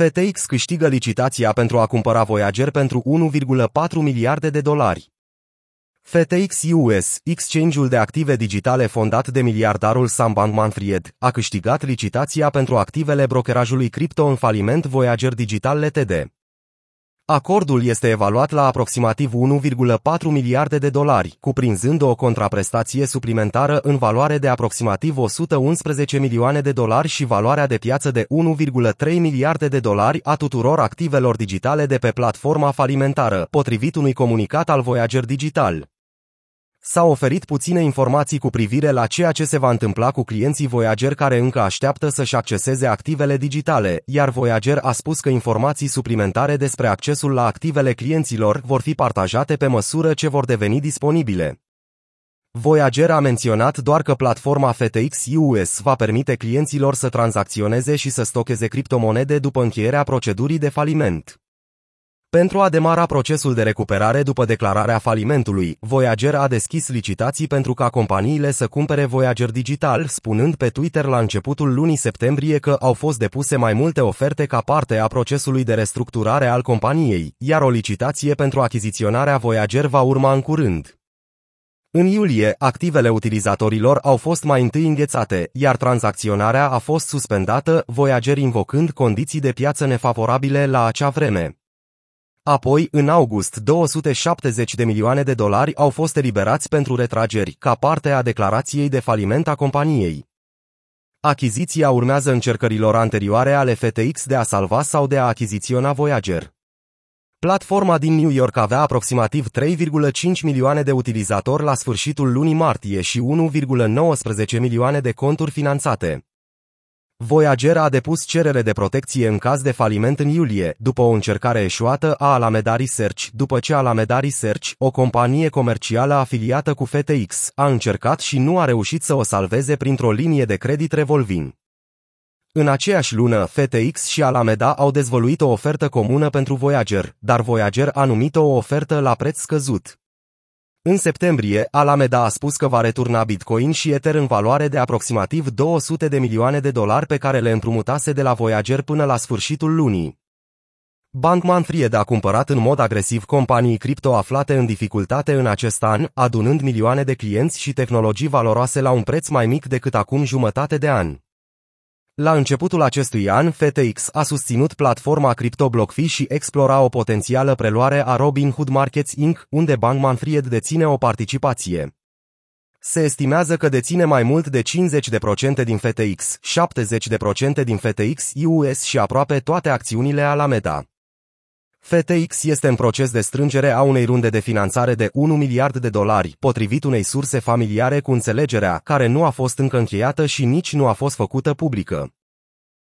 FTX câștigă licitația pentru a cumpăra Voyager pentru 1,4 miliarde de dolari. FTX US, exchange-ul de active digitale fondat de miliardarul Sam Bankman-Fried, a câștigat licitația pentru activele brokerajului cripto în faliment Voyager Digital Ltd. Acordul este evaluat la aproximativ 1,4 miliarde de dolari, cuprinzând o contraprestație suplimentară în valoare de aproximativ 111 milioane de dolari și valoarea de piață de 1,3 miliarde de dolari a tuturor activelor digitale de pe platforma falimentară, potrivit unui comunicat al Voyager Digital. S-au oferit puține informații cu privire la ceea ce se va întâmpla cu clienții Voyager care încă așteaptă să-și acceseze activele digitale, iar Voyager a spus că informații suplimentare despre accesul la activele clienților vor fi partajate pe măsură ce vor deveni disponibile. Voyager a menționat doar că platforma FTX US va permite clienților să tranzacționeze și să stocheze criptomonede după încheierea procedurii de faliment. Pentru a demara procesul de recuperare după declararea falimentului, Voyager a deschis licitații pentru ca companiile să cumpere Voyager Digital, spunând pe Twitter la începutul lunii septembrie că au fost depuse mai multe oferte ca parte a procesului de restructurare al companiei, iar o licitație pentru achiziționarea Voyager va urma în curând. În iulie, activele utilizatorilor au fost mai întâi înghețate, iar tranzacționarea a fost suspendată, Voyager invocând condiții de piață nefavorabile la acea vreme. Apoi, în august, 270 de milioane de dolari au fost eliberați pentru retrageri, ca parte a declarației de faliment a companiei. Achiziția urmează încercărilor anterioare ale FTX de a salva sau de a achiziționa Voyager. Platforma din New York avea aproximativ 3,5 milioane de utilizatori la sfârșitul lunii martie și 1,19 milioane de conturi finanțate. Voyager a depus cerere de protecție în caz de faliment în iulie, după o încercare eșuată a Alameda Research, după ce Alameda Research, o companie comercială afiliată cu FTX, a încercat și nu a reușit să o salveze printr-o linie de credit revolving. În aceeași lună, FTX și Alameda au dezvoluit o ofertă comună pentru Voyager, dar Voyager a numit-o o ofertă la preț scăzut. În septembrie, Alameda a spus că va returna Bitcoin și Ether în valoare de aproximativ 200 de milioane de dolari pe care le împrumutase de la Voyager până la sfârșitul lunii. Bankman Fried a cumpărat în mod agresiv companii cripto aflate în dificultate în acest an, adunând milioane de clienți și tehnologii valoroase la un preț mai mic decât acum jumătate de an. La începutul acestui an, FTX a susținut platforma CryptoBlockFi și explora o potențială preluare a Robinhood Markets Inc., unde Bankman Fried deține o participație. Se estimează că deține mai mult de 50% din FTX, 70% din FTX US și aproape toate acțiunile Alameda. FTX este în proces de strângere a unei runde de finanțare de 1 miliard de dolari, potrivit unei surse familiare cu înțelegerea, care nu a fost încă încheiată și nici nu a fost făcută publică.